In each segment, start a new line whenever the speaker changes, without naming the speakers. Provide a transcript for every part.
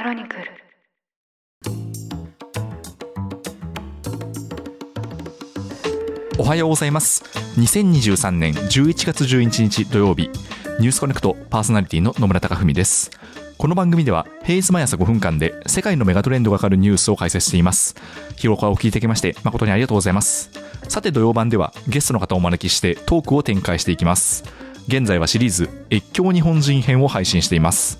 クロニクル。
おはようございます。2023年11月11日土曜日。ニュースコネクトパーソナリティの野村貴文です。この番組では平日毎朝5分間で世界のメガトレンドがわかるニュースを解説しています。日頃からお聞いただきまして誠にありがとうございます。さて土曜版ではゲストの方をお招きしてトークを展開していきます。現在はシリーズ越境日本人編を配信しています。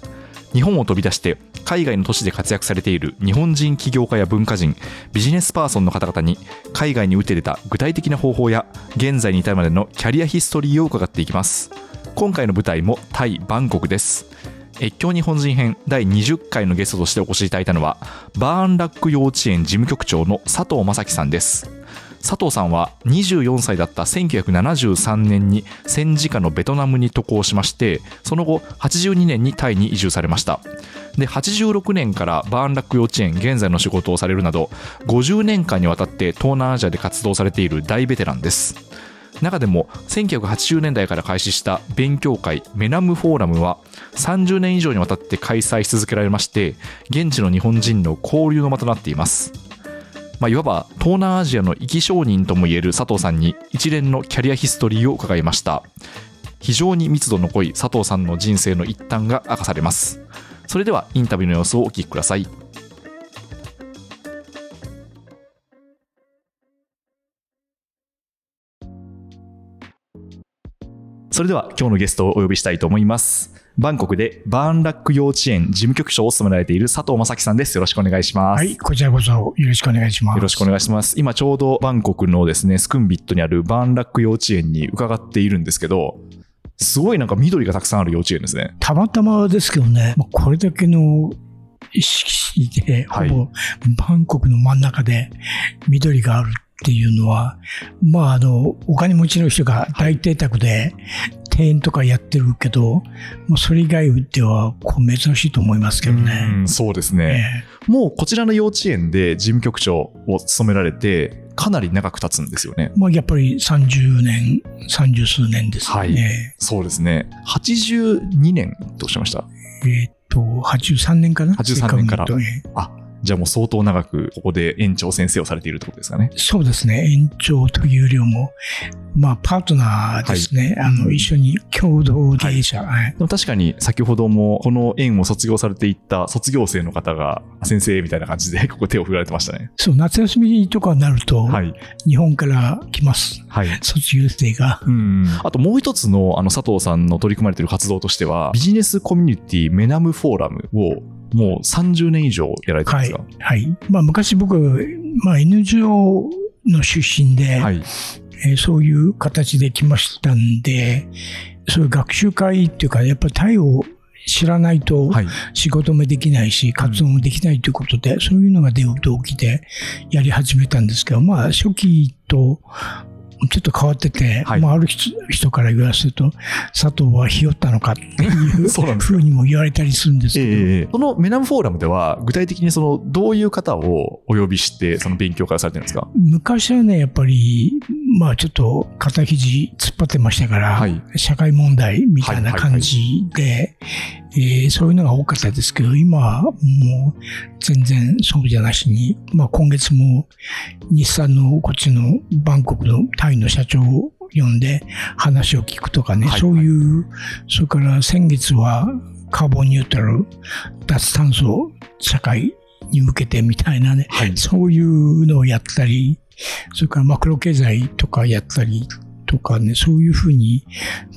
日本を飛び出して海外の都市で活躍されている日本人起業家や文化人ビジネスパーソンの方々に海外に打て出た具体的な方法や現在に至るまでのキャリアヒストリーを伺っていきます。今回の舞台もタイ・バンコクです。越境日本人編第20回のゲストとしてお越しいただいたのはバーンラック幼稚園事務局長の佐藤正樹さんです。佐藤さんは24歳だった1973年に戦時下のベトナムに渡航しましてその後82年にタイに移住されました。で86年からバーンラック幼稚園現在の仕事をされるなど50年間にわたって東南アジアで活動されている大ベテランです。中でも1980年代から開始した勉強会メナムフォーラムは30年以上にわたって開催し続けられまして現地の日本人の交流の場となっています。まあ、いわば東南アジアの生き証人ともいえる佐藤さんに一連のキャリアヒストリーを伺いました。非常に密度の濃い佐藤さんの人生の一端が明かされます。それではインタビューの様子をお聞きください。それでは今日のゲストをお呼びしたいと思います。バンコクでバーンラック幼稚園事務局長を務められている佐藤正樹さんです。よろしくお願いします。
はい、こちらこそよろしくお願いします。
よろしくお願いします。今ちょうどバンコクのですね、スクンビットにあるバーンラック幼稚園に伺っているんですけど、すごいなんか緑がたくさんある幼稚園ですね。
たまたまですけどね、まあこれだけの意識で、
はい
ほぼバンコクの真ん中で緑があるっていうのは、まああの、お金持ちの人が大邸宅で庭園とかやってるけど、まあそれ以外ではこう珍しいと思いますけど
う
ね。
んそうですね。
え
もうこちらの幼稚園で事務局長を務められて、かなり長く経つんですよね
え。まあやっぱり30年、30数年です
はい
ね。
そうですね。82年とおっしゃいました？
えーっと、83年かな
？83年からあ、じゃあもう相当長くここで園長先生をされているってことですかね。
そうですね。延長というよりも、まあ、パートナーですね。あの、一緒に共同経営者。はい
でも確かに先ほどもこの園を卒業されていった卒業生の方が先生みたいな感じでここ手を振られてましたね。
そう、夏休みとかになると、
はい。
日本から来ます。
はい。
卒業生が。
うん。あともう一つのあの佐藤さんの取り組まれている活動としては、ビジネスコミュニティメナムフォーラムをもう30年以上やられてるん
はい
ですか。。
はい。まあ、昔僕、まあ、NGO の出身で、
はい。
えーそういう形で来ましたんで、そういう学習会っていうか、やっぱりタイを知らないと、
はい。
仕事もできないし、活動もできないということで、そういうのが出る動機でやり始めたんですけど、まあ、初期とちょっと変わってて、
はい。
まあ、ある人人から言わせると、佐藤はひよったのかっていう ふうにも言われたりするんですけど、
ええそのメナムフォーラムでは具体的にそのどういう方をお呼びしてその勉強会をされてるんですか？
昔はね、やっぱり、まあちょっと肩肘突っ張ってましたから、
はい。
社会問題みたいな感じで、えーそういうのが多かったですけど、今はもう全然そうじゃなしに、まあ今月も日産のこっちのバンコクのタイの社長を呼んで話を聞くとかね、
はい。
そういう、それから先月はカーボンニュートラル、脱炭素社会に向けてみたいなね、
はい。
そういうのをやったり、それからマクロ経済とかやったりとかね、そういうふうに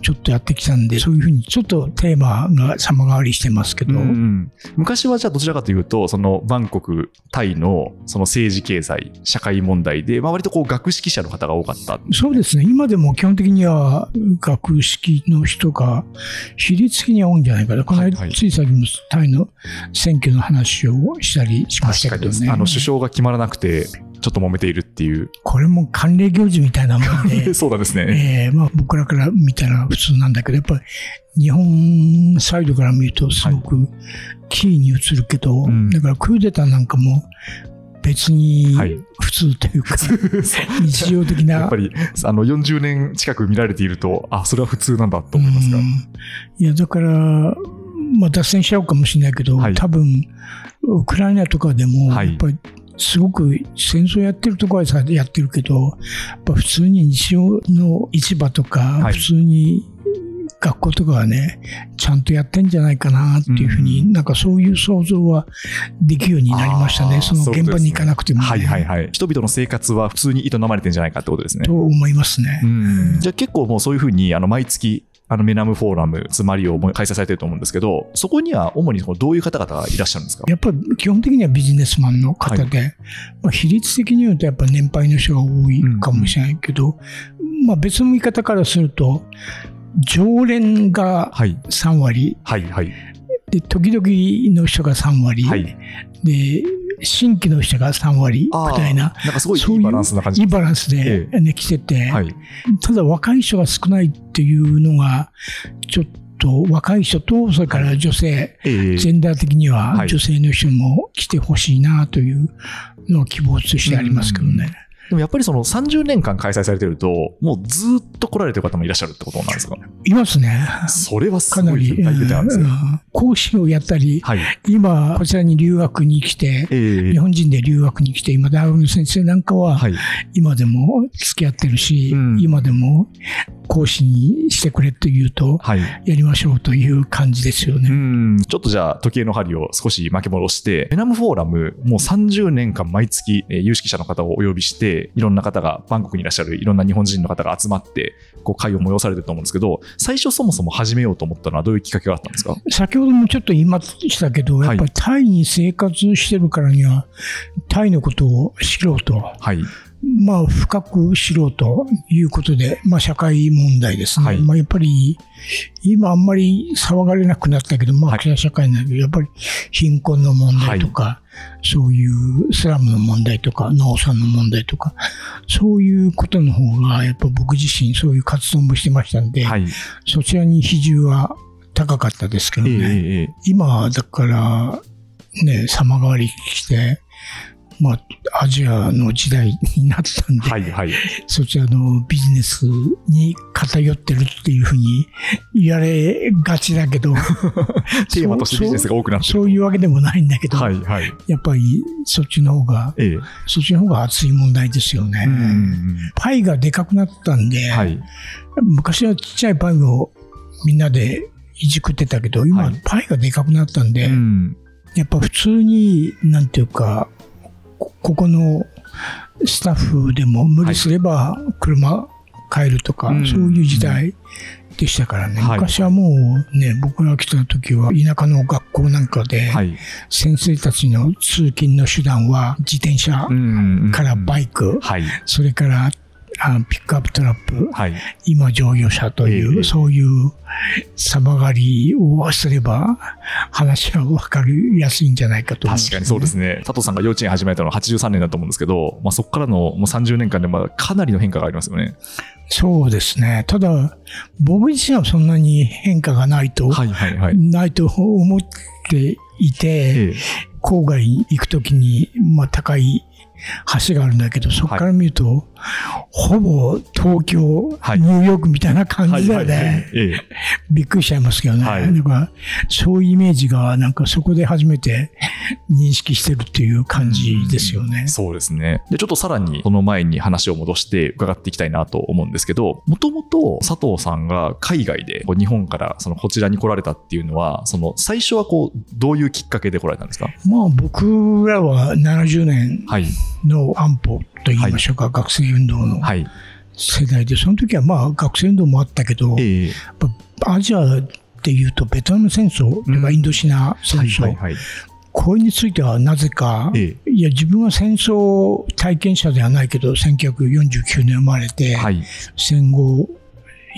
ちょっとやってきたんで、そういうふうにちょっとテーマが様変わりしてますけど、
うん昔はじゃあどちらかというとそのバンコクタイのその政治経済社会問題で、まあ、割とこう学識者の方が多かった。
そうですね、今でも基本的には学識の人が比率的には多いんじゃないかな。この間、
はいはい
つい先もタイの選挙の話をしたりしましたけどね。
あの首相が決まらなくてちょっと揉めているっていう。
これも慣例行事みたいなもんで、
そうなんですね、
えーまあ、僕らから見たら普通なんだけど、やっぱり日本サイドから見るとすごくキーに映るけど、
うん。
だからクーデターなんかも別に
はい。
普通というか、日常的な。
やっぱりあの40年近く見られているとあそれは普通なんだと思います
いや、だから、まあ、脱線しちゃうかもしれないけど、
はい。
多分ウクライナとかでも、
はい。
やっぱりすごく戦争やってるところはさやってるけど、やっぱ普通に日曜の市場とか、
はい
普通に学校とかはね、ちゃんとやってんじゃないかなっていうふうに、
うん
なんかそういう想像はできるようになりましたね、その現場に行かなくても、ね
はいはいはい。人々の生活は普通に営まれてんじゃないかってことですね。
と思いますね。
うんじゃあ結構もうそういうふうにあの毎月あのメナムフォーラム、つまりを開催されてると思うんですけど、そこには主にどういう方々がいらっしゃるんですか？
やっぱり基本的にはビジネスマンの方で、まあ、比率的に言うとやっぱ年配の人が多いかもしれないけど、まあ、別の見方からすると常連が
はい。
3割
はいはい。
で時々の人が3割、
はい。
で新規の人が3割みたいな。
なんかすごい
そういう
いいバランスな感じ。
いいバランスで、
え
ね来てて、
はい。
ただ若い人が少ないっていうのがちょっと若い人とそれから女性、
ええ。
ジェンダー的に
は
はい。女性の人も来てほしいなというのは希望としてありますけどね。
でもやっぱりその30年間開催されてると、もうずっと来られてる方もいらっしゃるってことなんですか？
いますね。
それはすごい大ベテランですね。
うん講師をやったり、
はい。
今、こちらに留学に来て、
ええ
日本人で留学に来て、今、大学の先生なんかは、
はい。
今でも付き合ってるし、
うん
今でも講師にしてくれと言うと、
はい。
やりましょうという感じですよ
う
ね。
ん、ちょっとじゃあ時計の針を少し巻き戻して、ベナムフォーラム、もう30年間毎月、えー有識者の方をお呼びして、いろんな方が、バンコクにいらっしゃるいろんな日本人の方が集まって、こう会を催されてると思うんですけど、最初そもそも始めようと思ったのはどういうきっかけがあったんですか？
先ほどもちょっと言いましたけど、やっぱりタイに生活してるからには、タイのことを知ろうと、
はい。
まあ、深く知ろうということで、まあ、社会問題ですね。
はい
まあ、やっぱり、今あんまり騒がれなくなったけど、ま
はい
あ、社会なんだけど、やっぱり貧困の問題とか、そういうスラムの問題とか、農産の問題とか、そういうことの方が、やっぱ僕自身そういう活動もしてましたんで、
はい。
そちらに比重は高かったですけど
ええ
ね。
ええ
今、だから、ね、様変わりして、まあ、アジアの時代になったんで、
はいはい。
そちらのビジネスに偏ってるっていうふうに言われがちだけど、
テーマとしてビジネスが多くなってる。
そういうわけでもないんだけど、
はいはい。
やっぱりそっちの方が、
ええ
そっちの方が熱い問題ですよね。パイがでかくなったんで、
はい。
昔はちっちゃいパイをみんなでいじくってたけど、今、
はい。
パイがでかくなったんで、
うん。
やっぱ普通に、なんていうか、こここのスタッフでも無理すれば車買えるとか、
うん。
そういう時代でしたからね。
はい。
昔はもうね、僕が来た時は田舎の学校なんかで、
はい。
先生たちの通勤の手段は自転車
うん
からバイク、
はい。
それからあピックアップトラップ、
はい。
今乗用車という、
ええ
そういう様がりをすれば話は分かりやすいんじゃないかと思います、
確かにそうですね。佐藤さんが幼稚園始めたのは83年だと思うんですけど、まあ、そこからのもう30年間でまあかなりの変化がありますよね。
そうですね。ただ、僕自身はそんなに変化がないと、
はいはいはい。
ないと思っていて、
ええ
郊外に行くときに、まあ、高い橋があるんだけど、そこから見ると、ほぼ東京、
はい
ニューヨークみたいな感じだよね。びっくりしちゃいますけどね。
はい
だから、そういうイメージが、なんかそこで初めて認識してるっていう感じですよね。
そうですね。で、ちょっとさらにその前に話を戻して伺っていきたいなと思うんですけど、もともと佐藤さんが海外で日本からそのこちらに来られたっていうのは、その最初はこう、どういうきっかけで来られたんですか？
まあ僕らは70年
はい。
の安保と言いましょうか、学生運動の
はい。
世代で、その時はまあ学生運動もあったけど、
ええ
やっぱアジアでいうとベトナム戦争インドシナ戦
はい
争、
はいはい。
これについてはなぜか、
え
いや自分は戦争体験者ではないけど1949年生まれて、
えはい。
戦後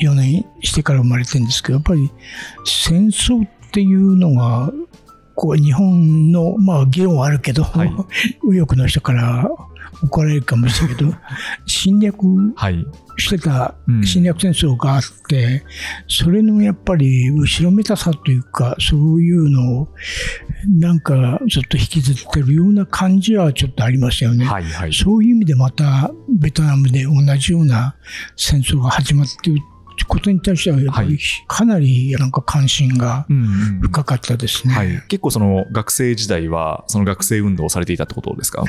4年してから生まれてるんですけどやっぱり戦争っていうのがこう日本のまあ議論はあるけど、
はい
右翼の人から怒られるかもしれないけど侵略
はい。
してた
うん
侵略戦争があって、それのやっぱり後ろめたさというか、そういうのをなんかずっと引きずってるような感じはちょっとありましたよね。
はいはい。
そういう意味でまたベトナムで同じような戦争が始まってることに対してはやっぱりかなりなんか関心が
うんうん
深かったですね。
はい、結構その学生時代はその学生運動をされていたってことですか？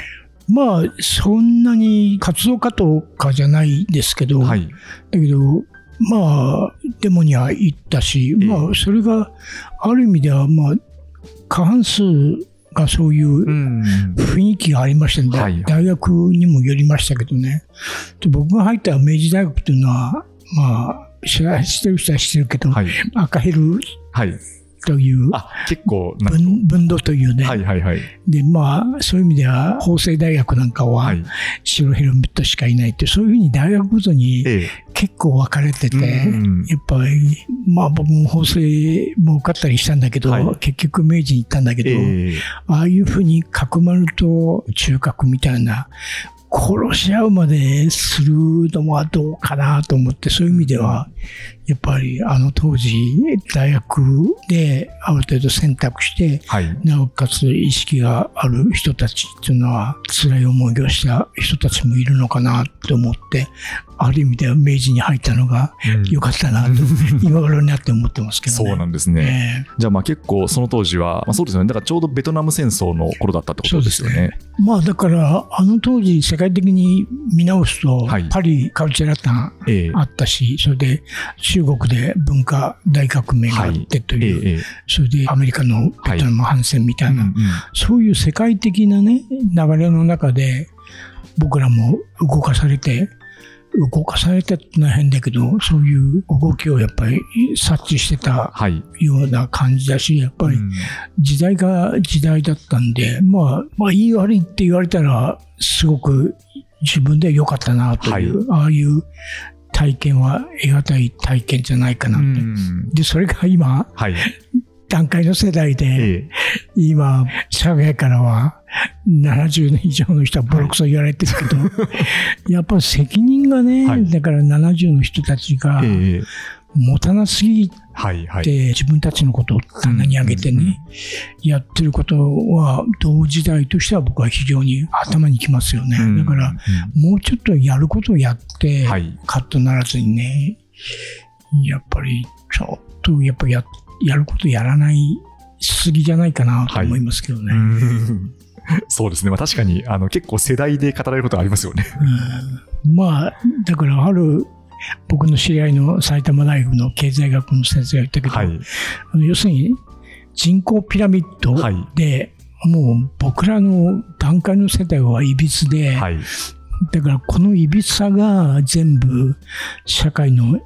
まあ、そんなに活動家とかじゃないですけど、
はい。
だけど、まあ、デモには行ったし、
ええ
まあ、それがある意味では、まあ、過半数がそういう
うん。
雰囲気がありましたんで、
はい
大学にもよりましたけどね。で僕が入った明治大学というのは、まあ、知らしてる人は知ってるけど、
はい。
赤ヘル
はい。
という
あ、結構
分分度というね、
はいはいはい。
でまあ、そういう意味では法政大学なんかは
はい。
白ヘルメットしかいないってそういうふうに大学ごとに
え
結構分かれてて、
え。うん
やっぱり、まあ僕も法政も受かったりしたんだけど、
はい
結局明治に行ったんだけど、
ええ。
ああいうふうに角丸と中核みたいな、殺し合うまでするのはどうかなと思って、そういう意味では、やっぱりあの当時、大学である程度選択して、
はい。
なおかつ意識がある人たちっていうのは、辛い思いをした人たちもいるのかなと思って、ある意味では明治に入ったのが
うん
良かったなと、今頃になって思ってますけどね。
そうなんですね。
え
じゃあまあ結構その当時は、まあ、そうですよね。だからちょうどベトナム戦争の頃だったってことですよね。
えまあだから、あの当時世界的に見直すと、
はい
パリカルチャーラタン
ええ。
あったし、それで中国で文化大革命があってと
え
いう、
え。ええ。
それでアメリカのベトナム反戦みたいな、
うんうん
そういう世界的なね、流れの中で、僕らも動かされて、動かされてってのは変だけど、そういう動きをやっぱり察知してた
はい。
ような感じだし、やっぱり
うん
時代が時代だったんで、まあ、まあ、いい悪いって言われたら、すごく自分で良かったなという、ああいう体験は得難い体験じゃないかな
う
と。
ん
で、それが今、
はい。
段階の世代で、
ええ。
今、社外からは70年以上の人はボロクソ言われてるけど、やっぱり責任がね、
はい
だから70の人たちが
ええ。
持たなすぎ。て、自分たちのことを棚に上げてね、やってることは、同時代としては僕は非常に頭にきますよね。だから、もうちょっとやることをやって、
はい
カットならずにね、やっぱりちょっとやっぱややることやらないすぎじゃないかなと思いますけどね。
うん そうですね。まあ確かに、あの、結構世代で語られることありますよね。
うんまあ、だからある僕の知り合いの埼玉大学の経済学の先生が言ったけど、
はい。
あの要するに人口ピラミッド
はい
で、もう僕らの段階の世代はいびつで、
はい。
だからこのいびつさが全部社会の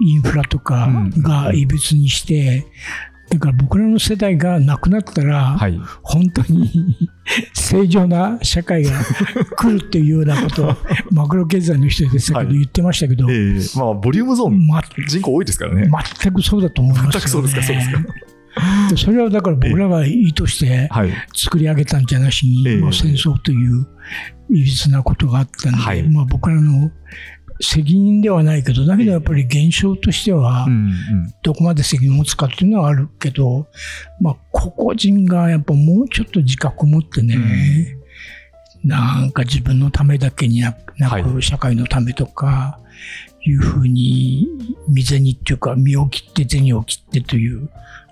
インフラとかがいびつにして、だから僕らの世代がなくなったら、
はい。
本当に 正常な社会が来るっていうようなことを マクロ経済の人でしたけど
はい
言ってましたけど、
ええ。まあ、ボリュームゾーン、
ま
人口多いですからね。
全くそうだと思いますよ、ね。
全くそうですか、そうですか。
でそれはだから僕らが意図して
はい。
作り上げたんじゃなしに、
ええ
まあ戦争といういびつなことがあったんで、
はい。
まあ、僕らの責任ではないけど、だけどやっぱり現象としては
う、んうん。
どこまで責任を持つかっていうのはあるけど、まあ、個々人がやっぱもうちょっと自覚を持ってね、なんか自分のためだけになく、社会のためとか、いうふうに、未然にっていうか、身を切って銭を切ってという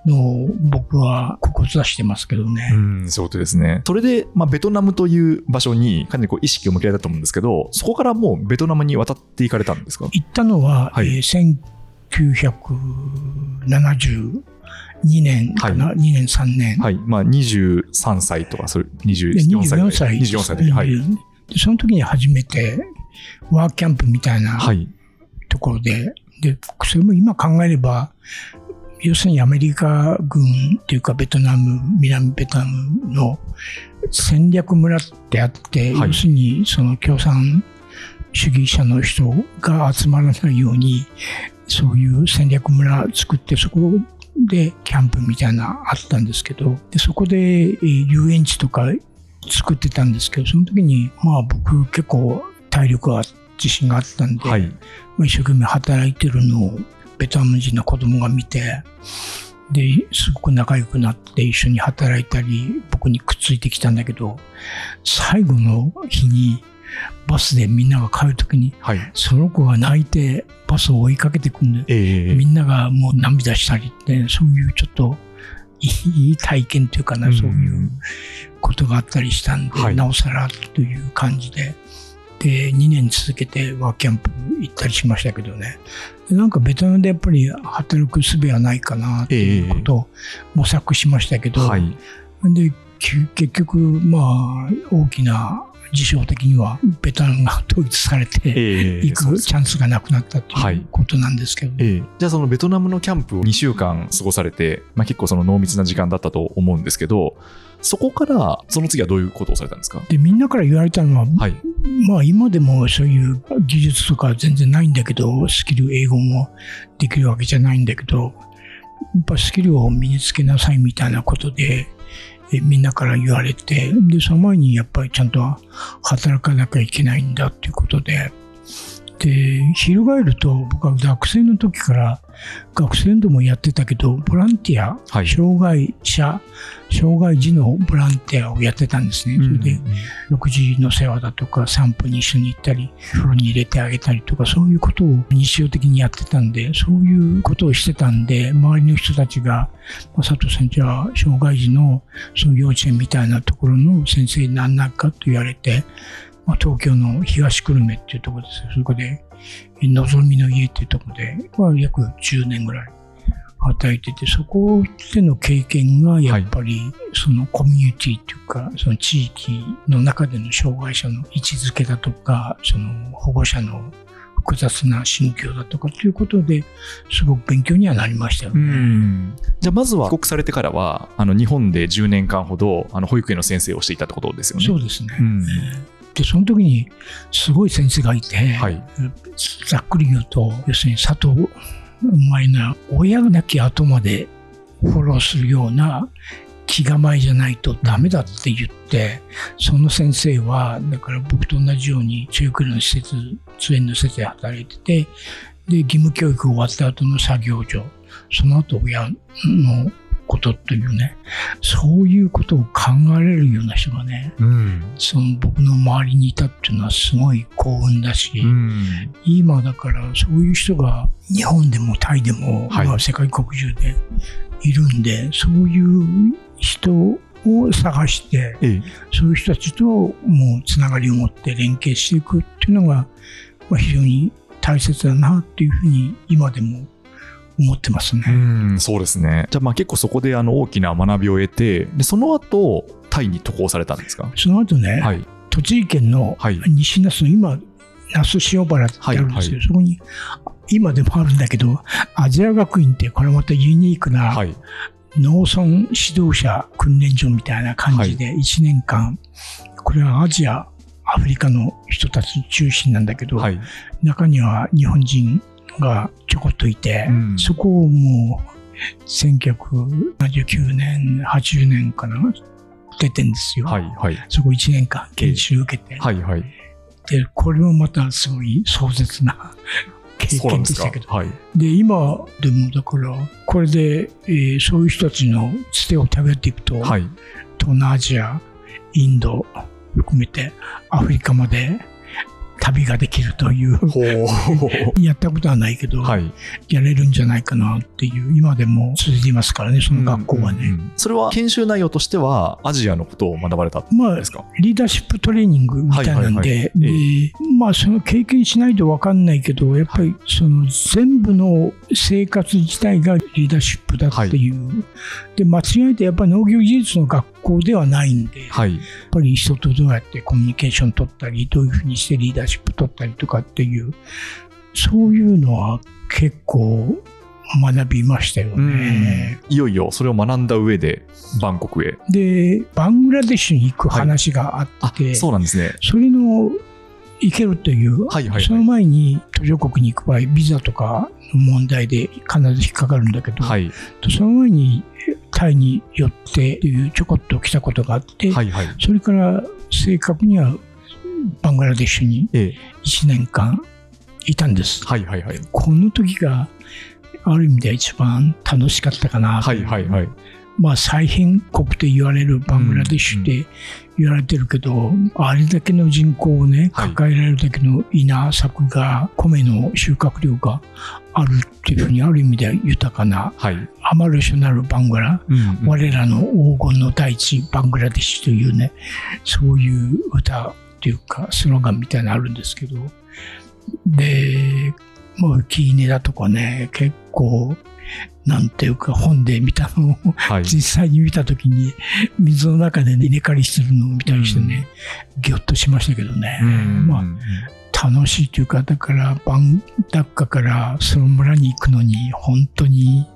のを僕は志してますけどね。
うん、そういうことですね。それで、まあ、ベトナムという場所にかなりこう意識を向けられたと思うんですけど、そこからもうベトナムに渡っていかれたんですか？
行ったのは、
はい
えー1972年かな、2年、3年。
はい。まあ、23歳とか、それ、
で
24歳ぐらい。
24歳です。
24歳の時。はい。
でその時に初めてワークキャンプみたいな
はい。
ところで、で、それも今考えれば、要するにアメリカ軍っていうかベトナム、南ベトナムの戦略村ってあって、
はい
要するにその共産主義者の人が集まらないように、そういう戦略村作って、そこでキャンプみたいなあったんですけど、でそこでえー遊園地とか作ってたんですけど、その時に、まあ僕結構体力が自信があったんで、
はい。
まあ一生懸命働いてるのをベトナム人の子供が見て、で、すごく仲良くなって一緒に働いたり、僕にくっついてきたんだけど、最後の日に、バスでみんなが帰るときに、
はい。
その子が泣いてバスを追いかけてくんで、
ええ
みんながもう涙したりって、そういうちょっといい体験というかな、
うん
そういうことがあったりしたんで、
はい
なおさらという感じで。で、2年続けてワークキャンプ行ったりしましたけどね。でなんかベトナムでやっぱり働く術はないかなっていうことを模索しましたけど、
はい。
でき結局、まあ、大きな事象的にはベトナムが統一されて、
ええ
行くチャンスがなくなったと
はいい。う
ことなんですけど、
ええ。じゃあそのベトナムのキャンプを2週間過ごされて、まあ、結構その濃密な時間だったと思うんですけど、そこからその次はどういうことをされたんですか？
でみんなから言われたのは、
はい。
まあ今でもそういう技術とか全然ないんだけど、スキル、英語もできるわけじゃないんだけど、やっぱスキルを身につけなさいみたいなことで、えみんなから言われて、で、その前にやっぱりちゃんと働かなきゃいけないんだっていうことで、で、翻ると僕は学生の時から学生でもやってたけど、ボランティア、
はい。
障害者、障害児のボランティアをやってたんですね。それで、6時の世話だとか散歩に一緒に行ったり風呂に入れてあげたりとかそういうことを日常的にやってたんでそういうことをしてたんで周りの人たちが「まあ佐藤さんじゃあ障害児のその幼稚園みたいなところの先生になんないか?」と言われて、まあ、東京の東久留米っていうところですよそこでのぞみの家っていうところで、まあ、約10年ぐらい働いててそこでの経験がやっぱりそのコミュニティっていうかその地域の中での障害者の位置づけだとかその保護者の複雑な心境だとかということですごく勉強にはなりましたよ
う
ね。
んじゃあまずは帰国されてからはあの日本で10年間ほどあの保育園の先生をしていたってことですよね。
そうですね。
うん
でその時にすごい先生がいて、
はい。
ざっくり言うと要するに佐藤お前な親がなき後までフォローするような気構えじゃないとダメだって言って、その先生はだから僕と同じように中学の施設通園の施設で働いててで義務教育終わった後の作業所その後親のことというねそういうことを考えられるような人がね
うん。
その僕の周りにいたっていうのはすごい幸運だし、
うん。
今だからそういう人が日本でもタイでも、
はい。
まあ世界国中でいるんでそういう人を探して
ええ。
そういう人たちともうつながりを持って連携していくっていうのが、まあ、非常に大切だなっていうふうに今でも思ってますね。
うんそうですね。じゃあまあ結構そこであの大きな学びを得てでその後タイに渡航されたんですか？
その後ね、
はい。
栃木県の
はい。
西那須の今那須塩原ってあるんですけど、
はい
そこに今でもあるんだけどアジア学院ってこれまたユニークな
はい。
農村指導者訓練所みたいな感じで1年間、これはアジアアフリカの人たち中心なんだけど、
はい。
中には日本人がちょこっといて、
うん。
そこをもう1979年80年かな出てんですよ、
はいはい。
そこ1年間研修受けて、
はいはい。
でこれもまたすごい壮絶な経験ですしたけど。
はい。
で今でもだからこれで、えーそういう人たちのつてを食べていくと、
はい。
東南アジアインド含めてアフリカまで旅ができるという。やったことはないけど、
はい。
やれるんじゃないかなっていう今でも続いていますからねその学校はね、
うんうんうん。それは研修内容としてはアジアのことを学ばれたん
まあ
ですか？
リーダーシップトレーニングみたいなんで、
はいはいはい。
でまあその経験しないと分かんないけどやっぱりその全部の生活自体がリーダーシップだっていう、で間違えてやっぱり農業技術の学校ではないんで、やっ
はい
ぱり人とどうやってコミュニケーション取ったりどういうふうにしてリーダーシップ取ったりとかっていうそういうのは結構学びましたよね。
いよいよそれを学んだ上でバンコクへ。
でバングラデシュに行く話があ
あ
って、
そうなんですね。
それの行けるという、
はいはいはい。
その前に途上国に行く場合ビザとかの問題で必ず引っかかるんだけど、
はい。
その前にタイに寄ってっていうちょこっと来たことがあって、
はいはい。
それから正確にはバングラデシュに
ええ。
1年間いたんです。
はいはいはい。
この時がある意味で一番楽しかったかなと
はいはいはい。
まあ、最貧国と言われるバングラデシュって言われてるけど、あれだけの人口をね、
はい。
抱えられるだけの稲作が、米の収穫量があるっていうふうに、ある意味では豊かな、
はい。
アマルショナルバングラ、
うんうん
我らの黄金の大地バングラデシュというね、そういう歌っていうか、スローガンみたいなのあるんですけど、で、もうキーネだとかね、結構、なんていうか本で見たのを
はい。
実際に見たときに水の中で、ね、稲刈りしてるのを見たりしてね、ぎょっとしましたけどね、
うん
まあ楽しいというか、だからバンダッカからその村に行くのに本当に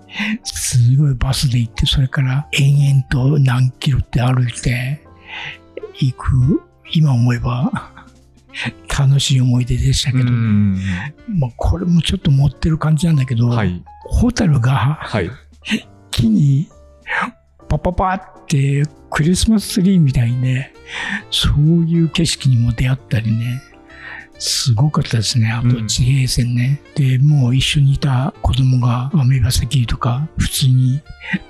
すごいバスで行って、それから延々と何キロって歩いて行く、今思えば楽しい思い出でしたけど、
うん
まあこれもちょっと持ってる感じなんだけど、
はい。
ホタルが
はい。
木にパパパってクリスマスツリーみたいにね、そういう景色にも出会ったりね、すごかったですね。あと
うん
地平線ね。で、もう一緒にいた子供がアメバセキとか普通に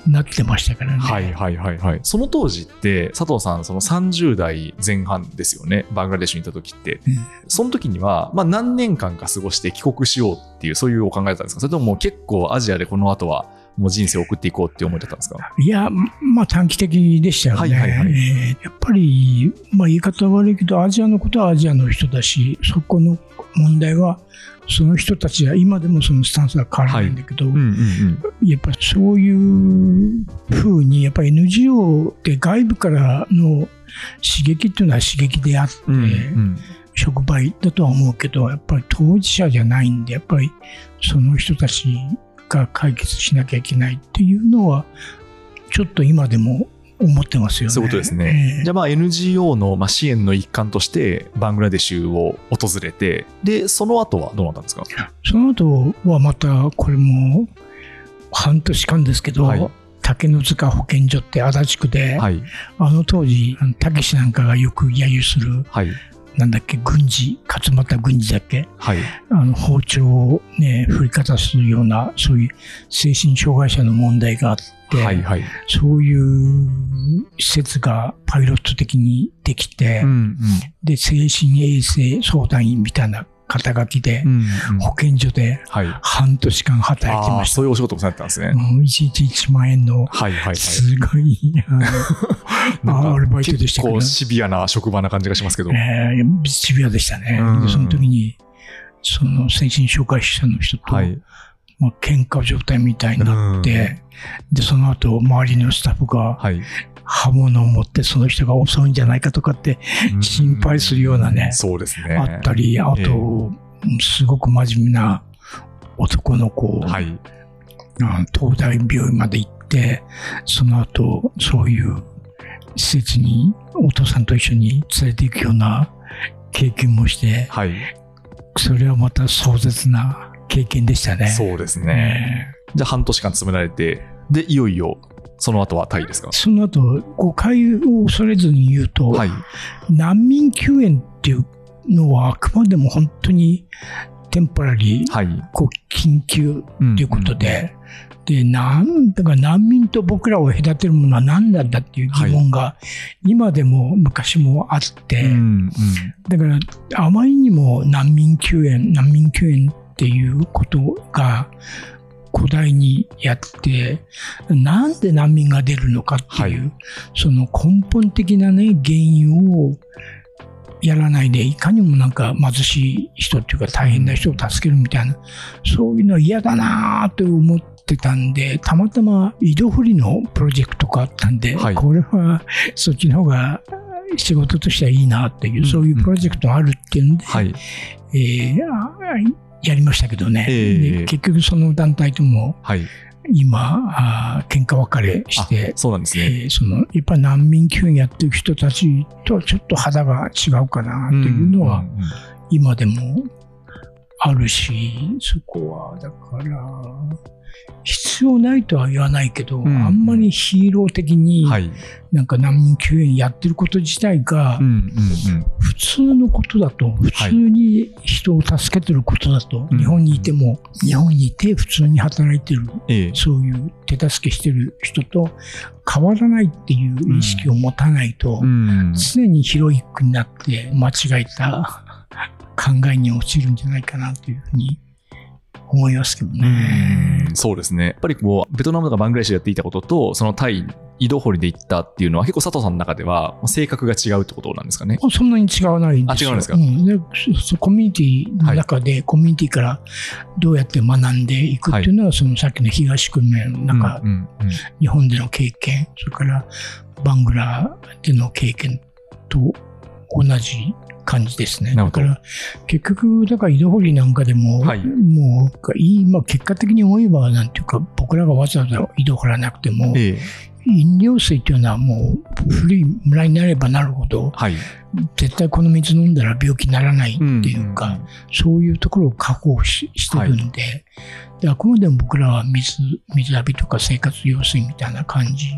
なってましたからね。
はいはいはいはい。その当時って、佐藤さん、その30代前半ですよね、バングラデシュにいた時って。
うん
その時には、まあ何年間か過ごして帰国しようっていう、そういうお考えだったんですか？それとももう結構アジアでこの後はもう人生を送っていこうって思ったんですか？
いや、まあ短期的でしたよね。
はいはいはい
えーやっぱり、まあ言い方悪いけど、アジアのことはアジアの人だし、そこの問題は、その人たちは今でもそのスタンスは変わらないんだけど、
うんうんうん。
やっぱりそういうふうに、やっぱり NGO って外部からの刺激っていうのは刺激であって、
うんうん
触媒だとは思うけど、やっぱり当事者じゃないんで、やっぱりその人たちが解決しなきゃいけないっていうのは、ちょっと今でも思ってますよね。
そういうことですね。
ええ
じゃあまあ NGO のまあ支援の一環としてバングラデシュを訪れて、で、その後はどうなったんですか？
その後はまた、これも半年間ですけど、
はい
竹の塚保健所って足立区で、
はい。
あの当時、たけしなんかがよく揶揄する、
はい。
なんだっけ、軍事、勝俣軍事だっけ、
はい。
あの包丁をね、振りかざすような、そういう精神障害者の問題があって、
はい。はい。
そういう施設がパイロット的にできて、
うん
で、精神衛生相談員みたいな肩書きで、保健所で
はい。
半年間働いて
ああ、
ました。
そういうお仕事もされてたんですね。
もう一日1万円の、
はいはいはい。
すごい、アルバイトでしたけど
結構、シビアな職場な感じがしますけど。
えーシビアでしたね。その時に、その精神障害者の人と、
はい。
まあ、喧嘩状態みたいになって、で、その後、周りのスタッフが
はい。
刃物を持ってその人が襲うんじゃないかとかって心配するようなね
そうですね。
あったり、あ
え
と、すごく真面目な男の子を、
はい。
あ東大病院まで行って、その後、そういう施設にお父さんと一緒に連れて行くような経験もして、
はい。
それはまた壮絶な経験でしたね。
そうですね。じゃあ半年間詰められて、で、いよいよ、その後はタイですか？
その後、誤解を恐れずに言うと、
はい。
難民救援っていうのはあくまでも本当にテンポラリー、
はい。
こう緊急
と
ということで、で、なんだか難民と僕らを隔てるものは何なんだっていう疑問が今でも昔もあって、
うんうん
だからあまりにも難民救援、難民救援っていうことが古代にやって、なんで難民が出るのかっていう、
はい。
その根本的なね、原因をやらないで、いかにもなんか貧しい人っていうか大変な人を助けるみたいな、そういうのは嫌だなと思ってたんで、たまたま井戸振りのプロジェクトがあったんで、
はい。
これはそっちの方が仕事としてはいいなっていう、
うん
そういうプロジェクトがあるっていうんで、
はい。
えーあやりましたけどね、
ええ
で結局その団体とも
はい。
今、喧嘩別れして
あ、そうなんです
え
ね。
ーそのやっぱり難民救援やってる人たちとはちょっと肌が違うかなというのは今でもあるし、そこは、だから、必要ないとは言わないけど、
ん
あんまりヒーロー的に、
はい。
なんか難民救援やってること自体が。普通のことだと、普通に人を助けてることだと、
うん
日本にいても、日本にいて普通に働いてる、
ええ。
そういう手助けしてる人と変わらないっていう意識を持たないと、
うん。
常にヒロイックになって間違えた考えに陥るんじゃないかなというふうに思いますけどね。
うんそうですね。やっぱりこう、ベトナムとかバングラデシュでやっていたことと、そのタイ、井戸掘りで行ったっていうのは、結構佐藤さんの中では、性格が違うってことなんですかね。
そんなに違わないんですよ。
あ違うんですか？
んでコミュニティの中で、コミュニティからどうやって学んでいくっていうのは、そのさっきの東久留米の中、
うんうんうん
日本での経験、それからバングラでの経験と同じ感じですね。だから結局、だから井戸掘りなんかでも、
はい
もう今結果的に思えば、なんていうか、僕らがわざわざ井戸掘らなくても、
ええ。
飲料水っていうのはもう古い村になればなるほど、
はい。
絶対この水飲んだら病気にならないっていうか、
んんん
そういうところを確保ししてるんで、であくまでも僕らは水水浴びとか生活用水みたいな感じ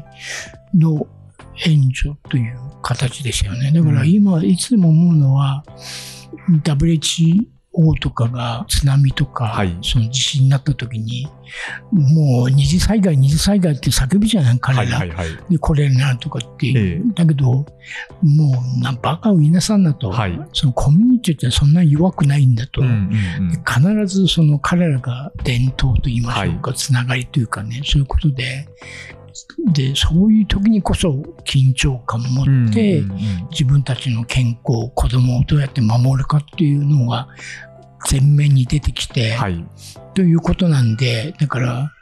の援助という形ですよね。だから今、いつでも思うのは、WHO とかが津波とか、
はい
その地震になった時に、もう二次災害、二次災害って叫ぶじゃない、彼ら。
はいはいはい。
で、これになるとかっていう。
ええ
だけど、もうな、バカを言いなさんなと、
はい
そのコミュニティってそんなに弱くないんだと、
うんうんうん
必ずその彼らが伝統と言いましょうか、つながりというかね、そういうことで、で、そういう時にこそ緊張感を持って、自分たちの健康、子供をどうやって守るかっていうのが前面に出てきて、
はい。
ということなんで、だから、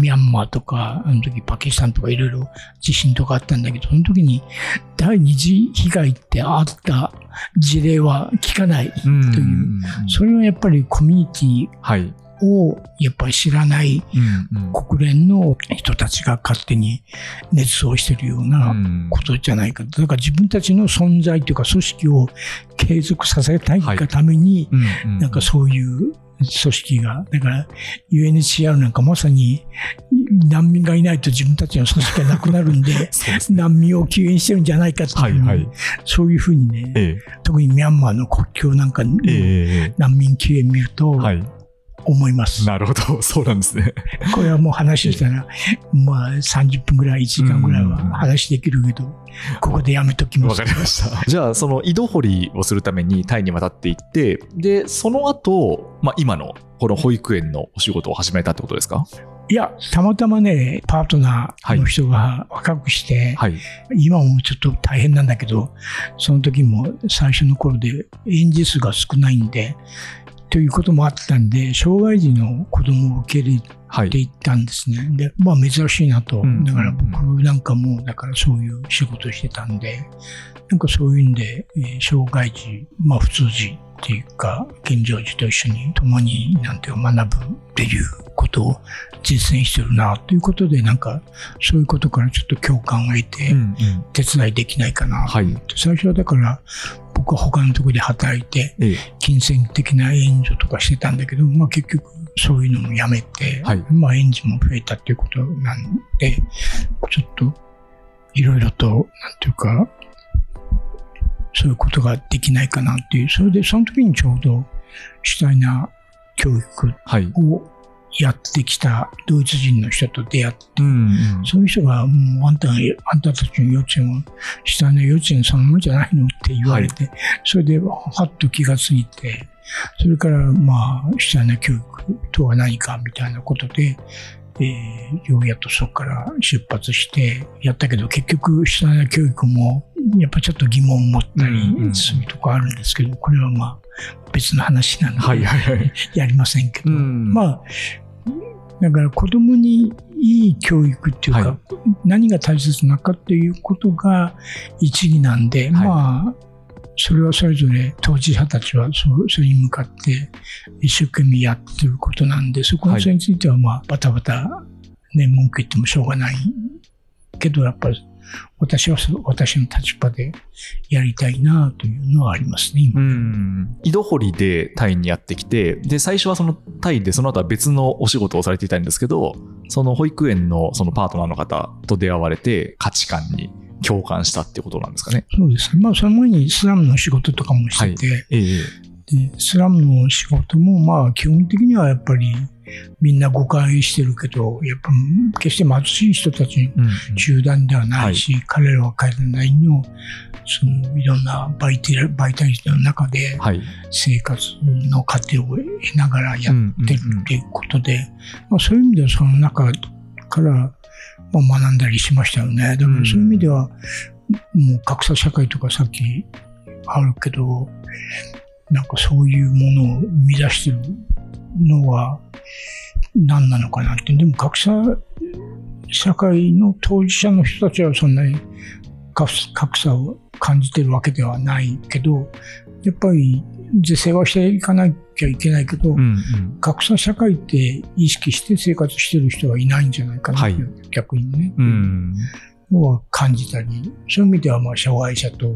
ミャンマーとか、あの時パキスタンとかいろいろ地震とかあったんだけど、その時に第二次被害ってあった事例は聞かない。というそれはやっぱりコミュニテ
はい。
ィをやっぱり知らない国連の人たちが勝手に熱奏してるような
うん
ことじゃないか。だから自分たちの存在というか組織を継続させたい
はい
がために、なんかそういう組織が、だから UNHCR なんかまさに難民がいないと自分たちの組織がなくなるんで。難民を救援してるんじゃないかっていう、
はいはい。
そういうふうにね、
え
特にミャンマーの国境なんかの
ええええ
難民救援見ると
えはい。
思います。
なるほど。そうなんですね。
これはもう話したら、まあ30分ぐらい、1時間ぐらいは話できるけど、ここでやめときます
わか。りました。じゃあ、その井戸掘りをするためにタイに渡っていって、で、その後、まあ、今のこの保育園のお仕事を始めたってことですか？
いや、たまたまね、パートナーの人が若くして、
はい。
今もちょっと大変なんだけど、その時も最初の頃で園児数が少ないんで、ということもあったんで、障害児の子供を受け入れ
はい。
ていったんですね。で、まあ珍しいなと。
うん
だから僕なんかも、だからそういう仕事をしてたんで、なんかそういうんで、えー障害児、まあ普通児っていうか、健常児と一緒に共になんていうか学ぶっていうことを実践してるなということで、なんかそういうことからちょっと共感を得て。手伝いできないかな。
はい。
最初はだから、僕は他のところで働いて、
ええ。
金銭的な援助とかしてたんだけど、まあ結局そういうのもやめて、
はい
まあ援助も増えたっていうことなんで、ちょっといろいろと、なんていうか、そういうことができないかなっていう、それでその時にちょうど主体な教育
はい。
をやってきたドイツ人の人と出会って、
うんうん。
そういう人が、もうあんたが、あんたたちの幼稚園は、下の幼稚園そのものじゃないのって言われて、それで、はっと気がついて、それから、まあ、下の教育とは何かみたいなことで、えー、ようやっとそこから出発してやったけど、結局、下の教育も、やっぱちょっと疑問を持ったりするとこあるんですけど、これはまあ、別の話なの
はい
で、
はいはい。
やりませんけど、
うん
まあ、だから子供にいい教育っていうか、
はい。
何が大切なかっていうことが一義なんで、まあ、それはそれぞれ当事者たちはそそれに向かって一生懸命やってることなんで、そこのそれについてはまあ、バタバタ、ね、文句言ってもしょうがないけど、やっぱり私はそ私の立場でやりたいなというのはありますね、今。
うん。井戸掘りでタイにやってきて、で、最初はそのタイでその後は別のお仕事をされていたんですけど、その保育園のそのパートナーの方と出会われて価値観に共感したっていうことなんですかね。
そうですね。まあ、その前にスラムの仕事とかもしてて、
ええ。
でスラムの仕事もまあ基本的にはやっぱりみんな誤解してるけど、やっぱ決して貧しい人たちの
うんうん
集団ではないし、彼らは彼らなりのそのいろんなバイタリバイタリティの中で
はい。
生活の糧を得ながらやってる
うんうんうん
っていうことで、まあ、そういう意味ではその中からまあ学んだりしましたよね。だからそういう意味では、もう格差社会とかさっきあるけど、なんかそういうものを生み出してるのは何なのかなって。でも格差社会の当事者の人たちはそんなに格差を感じてるわけではないけど、やっぱり是正はしていかなきゃいけないけど、
うんうん。
格差社会って意識して生活してる人はいないんじゃないかなっていう、逆にね。
うん。
のは感じたり、そういう意味ではまあ障害者と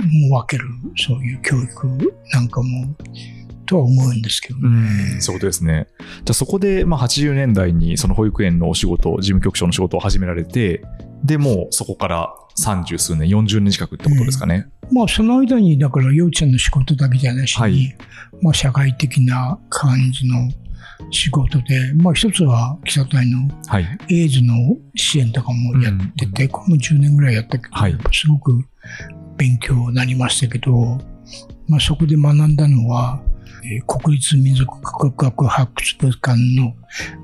も分けるそういう教育なんかもとは思うんですけどね。
うん、そういうことですね。じゃあそこで、まあ、80年代にその保育園のお仕事、事務局長の仕事を始められて、で、もうそこから30数年、40年近くってことですかね。
まあその間にだから幼稚園の仕事だけじゃなしに、
はい
まあ社会的な感じの仕事で、まあ一つは基礎体の
はい。
エイズの支援とかもやってて、これも10年ぐらいやったけど、
はい
すごく勉強になりましたけど、まあ、そこで学んだのは、えー国立民族科学博物館の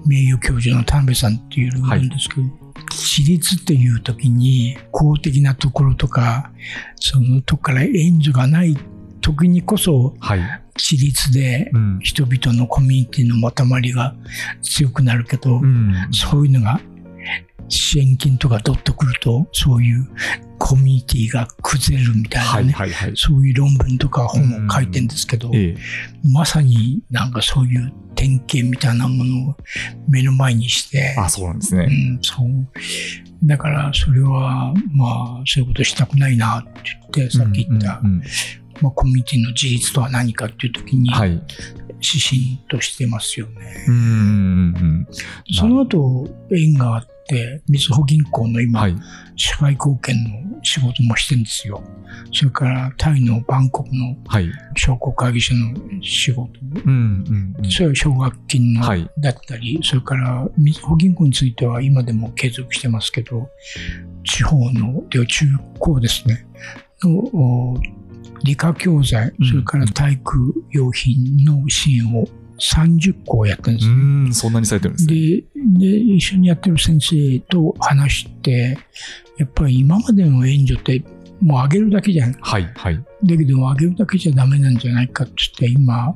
名誉教授の田辺さんっていうのがいるんですけど、私立っていう時に公的なところとか、そのとこから援助がない時にこそ、
はい。
私立で。人々のコミュニティのまとまりが強くなるけど、
うん。
そういうのが支援金とか取ってくると、そういうコミュニティが崩れるみたいなね、
はいはいはい。
そういう論文とか本を書いてるんですけど、
ええ。
まさになんかそういう典型みたいなものを目の前にして、
あ、そうなんですね。
うん、そう。だからそれは、まあ、そういうことしたくないなって言って、さっき言った、
うんうんうん
まあ、コミュニティの自立とは何かっていう時に、
はい。
指針としてますよね。
うんうんうん
その後、縁があって、みずほ銀行の
うん。
今、
はい。
社会貢献の仕事もしてるんですよ。それから、タイのバンコクの
はい。
商工会議所の仕事、
うんうんうん。
それは奨学金の
はい
だったり、それから、みずほ銀行については今でも継続してますけど、地方の、で中高ですね、のお理科教材、
うん
それから体育用品の支援を30校やってるんです
う
よ
ん、そんなにされてるんですね。
でで、一緒にやってる先生と話して、やっぱり今までの援助ってもうあげるだけじゃん。だ
はいはい。
けど、あげるだけじゃダメなんじゃないかって言って、今、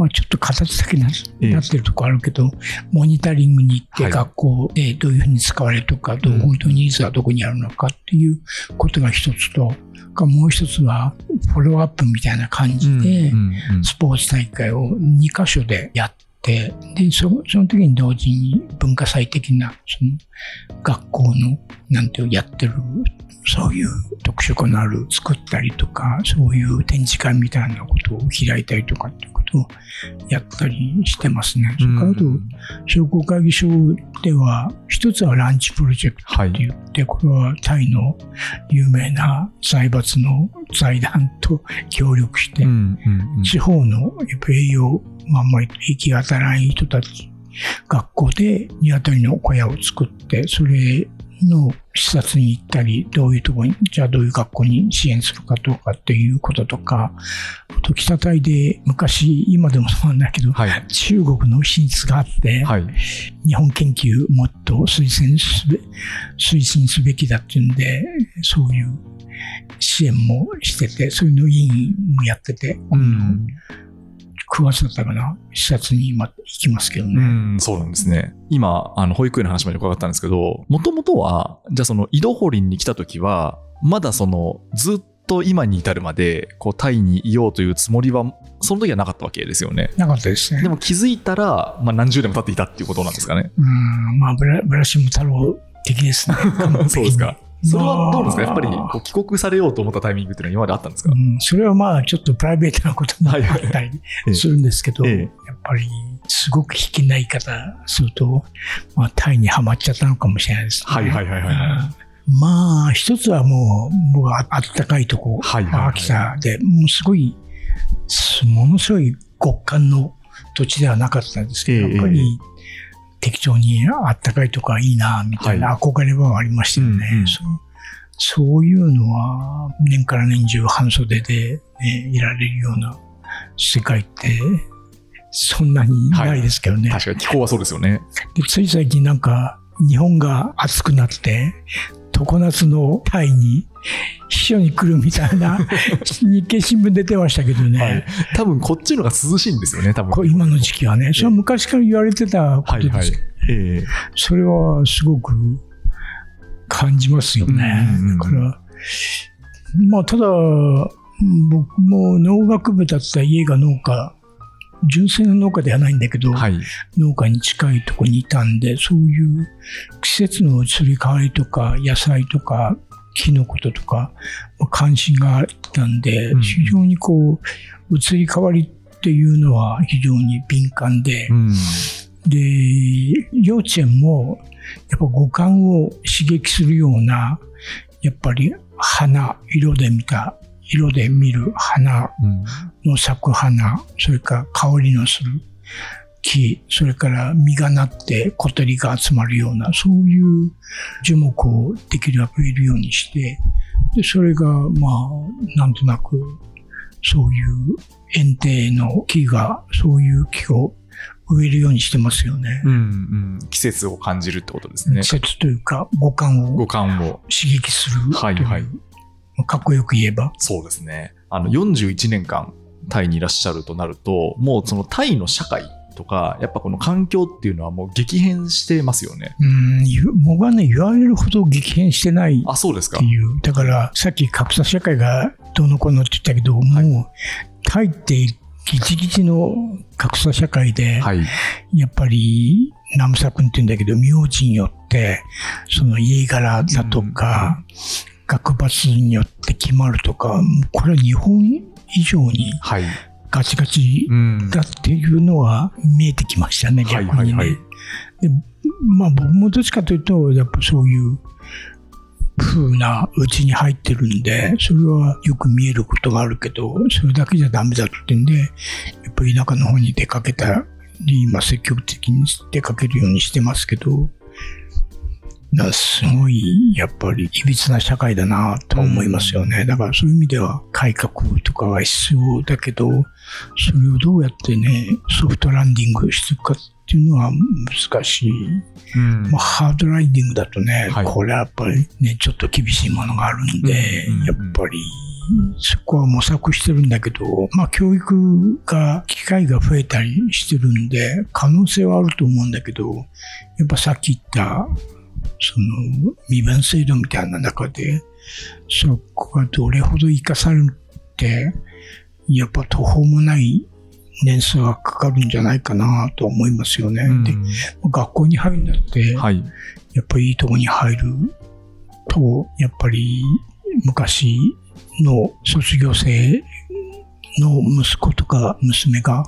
まあ、ちょっと形だけな
ええ。
なってるとこあるけど、モニタリングに行って
はい。
学校でどういうふうに使われるとか、どう
うん
本当にニーズはどこにあるのかっていうことが一つと、かもう一つはフォローアップみたいな感じで、スポーツ大会を2カ所でやって、で、そその時に同時に文化祭的な、その学校の、なんていう、やってる、そういう特色のある作ったりとか、そういう展示会みたいなことを開いたりとかっていうことをやったりしてますね。それからあと、商工会議所では、一つはランチプロジェクト
はい
って言って、これはタイの有名な財閥の財団と協力して、
うんうんうん
地方のやっぱ栄養があんまり行き当たらない人たち、学校で鶏の小屋を作って、それの視察に行ったり、どういうところに、じゃあどういう学校に支援するかどうかっていうこととか、北大で昔、今でもそうなんだけど、
はい。
中国の進出があって、
はい。
日本研究もっと推薦すべ推進すべきだっていうんで、そういう支援もしてて、そういうの委員もやってて、
うん。
9月だったかな、視察に今行きますけど
う
ね。
ん、そうなんですね。今、あの、保育園の話まで伺ったんですけど、もともとは、じゃあその井戸掘りに来た時は、まだその、ずっと今に至るまで、こう、タイにいようというつもりは、その時はなかったわけですよね。
なかったですね。
でも気づいたら、まあ何十年も経っていたっていうことなんですかね。
うん、まあブラ、ブラシム太郎的ですね。
そうですか。それはどうですか？やっぱり帰国されようと思ったタイミングっていうのは今まであったんですか、
うん、それはまあちょっとプライベートなこともあったり
ええ
するんですけど、
ええ。
やっぱりすごく引きな言い方すると、まあ、タイにはまっちゃったのかもしれないですね。
はいはいはいはい
まあ、一つはもう、僕はあったかいとこ、
はいはいはい。
秋田で、もうすごい、すものすごい極寒の土地ではなかったんですけど、
ええ。
やっぱり適当にあったかいとこはいいな、みたいな憧れはありましたよね。
うんうん
そうそういうのは、年から年中半袖で、ね、いられるような世界って、そんなにないですけどね。
確かに気候はそうですよね。
でつい最近なんか日本が暑くなって常夏のタイに秘書に来るみたいな日経新聞出てましたけどね、
はい。多分こっちの方が涼しいんですよね、多分。
今の時期はねそれは昔から言われてたこと
はいはい
ですけど、。
ええ
それはすごく感じますよね。
うんうんうん
だからまあただ僕も農学部だった家が農家純粋な農家ではないんだけど、
はい。
農家に近いところにいたんで、そういう季節の移り変わりとか、野菜とか、木のこととか、まあ関心があったんで、
うん
非常にこう、移り変わりっていうのは非常に敏感で、
うん。
で、幼稚園も、やっぱ五感を刺激するような、やっぱり花、色で見た、色で見る花
うん
の咲く花、それから香りのする木、それから実がなって小鳥が集まるような、そういう樹木をできるだけ植えるようにして、で、それが、まあ、なんとなく、そういう園庭の木が、そういう木を植えるようにしてますよね。
うんうん。季節を感じるってことですね
季。節というか、五感を
五感を。
刺激する。
はいはい
かっこよく言えば。
そうですね。あの、41年間タイにいらっしゃるとなると、もうそのタイの社会とか、やっぱこの環境っていうのはもう激変してますよね。
うん、僕はね、言われるほど激変してない
あ、そうですか
って。いう。だから、さっき格差社会がどうのこうのって言ったけど、もう、タイってギチギチの格差社会で、
はい。
やっぱり、ナムサ君って言うんだけど、名字によって、その家柄だとか、学閥によって決まるとか、これは日本以上に
はい。
ガチガチ
うん。
だっていうのは見えてきましたね、
はい
逆にね。
はいはい
でまあ僕もどっちかというと、やっぱそういう風なうちに入ってるんで、それはよく見えることがあるけど、それだけじゃダメだってんで、やっぱり田舎の方に出かけたり、今積極的に出かけるようにしてますけど、だすごい、やっぱり、いびつな社会だなと思いますよね。だからそういう意味では改革とかは必要だけど、それをどうやってね、ソフトランディングしていくかっていうのは難しい。
うん
まあ、ハードライディングだとね、
はい
これはやっぱりね、ちょっと厳しいものがあるんで、
うんうんうん
やっぱり、そこは模索してるんだけど、まあ、教育が、機会が増えたりしてるんで、可能性はあると思うんだけど、やっぱさっき言った、その、身分制度みたいな中で、そこがどれほど生かされるって、やっぱ途方もない年数がかかるんじゃないかなと思いますよね。
うん
で学校に入るんだって、
はい。
やっぱりいいとこに入ると、やっぱり昔の卒業生の息子とか娘が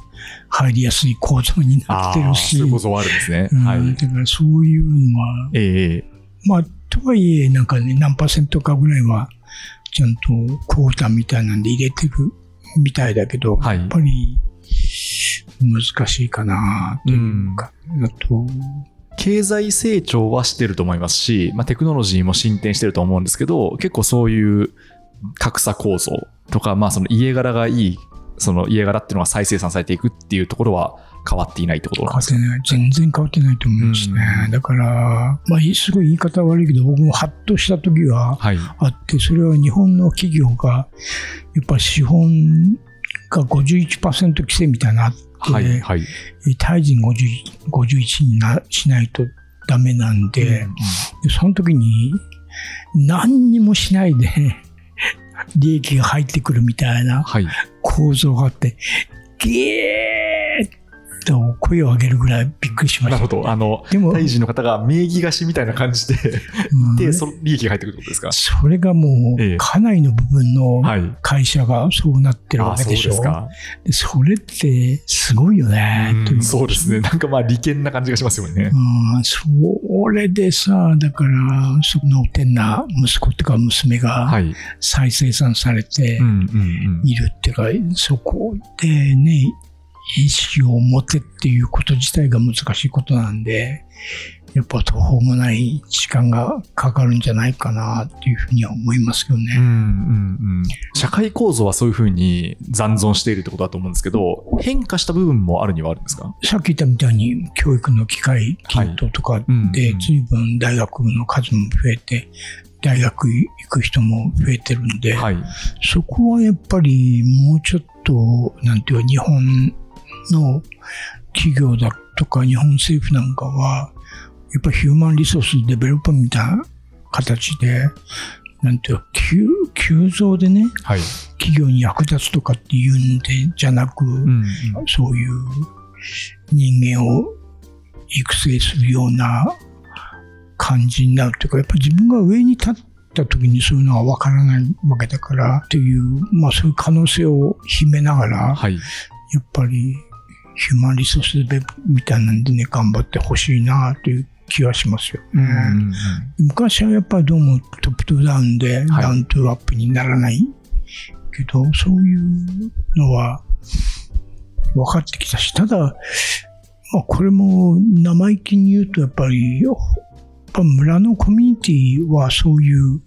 入りやすい構造になってるし、
そういうことはあるんですね。
うん
はい。
だからそういうのは、
ええ
まあ、とはいえ、なんかね、何パーセントかぐらいは、ちゃんとクォーターみたいなんで入れてるみたいだけど、
はい。
やっぱり難しいかなというか、あと、
経済成長はしてると思いますし、まあ、テクノロジーも進展してると思うんですけど、結構そういう格差構造とか、まあ、その家柄がいい、その家柄っていうのが再生産されていくっていうところは変わっていないってこと
変
なんですか？
わってない。全然変わってないと思いますね。
うん
だから、まあ、すごい言い方悪いけど、僕もハッとした時は
はい。
あって、それは日本の企業が、やっぱ資本が51%規制みたいなのあって、
はい。はい。
タイ人50 51になしないとダメなんで、でその時に何にもしないで利益が入ってくるみたいな
はい。
構造があって、ゲーっと声を上げるぐらいびっくりしました。
なるほど。あの、
でも、
タイ人の方が名義貸しみたいな感じで、
うん
で、その利益が入ってくることですか？
それがも
ええ
う、かなりの部分の
はい。
会社がそうなってるわけでしょ。
ですか。
でそれってすごいよね。とい
うんそうですね。。なんかまあ利権な感じがしますよね。
うん、それでさ、だから、その天な息子っていうか娘
は
が
い。
再生産されて。いるっていうか、そこでね、意識を持てっていうこと自体が難しいことなんで、やっぱ途方もない時間がかかるんじゃないかなっていうふうには思いますけどね。
うんうんうん、社会構造はそういうふうに残存しているってことだと思うんですけど、変化した部分もあるにはあるんですか？
さっき言ったみたいに教育の機会均等とか
うん
で
うん
随分大学の数も増えて、大学行く人も増えてるんで、
はい。
そこはやっぱりもうちょっと、なんていうか、日本の企業だとか日本政府なんかは、やっぱりヒューマンリソースデベロップみたいな形で、なんていうか、急急増でね、
はい。
企業に役立つとかっていうんでじゃなく、
うんうん
そういう人間を育成するような感じになるというか、やっぱり自分が上に立った時にそういうのは分からないわけだからっていう、まあそういう可能性を秘めながら、
はい。
やっぱりヒューマンリソースデベロップみたいなんでね、頑張ってほしいなという気はしますよ。ね。
うん。うん。
昔はやっぱりどうもトップトゥダウンで
はい。
ダウントゥアップにならないけど、そういうのは分かってきたし、ただ、まあ、これも生意気に言うとやっぱり、やっぱ村のコミュニティはそういう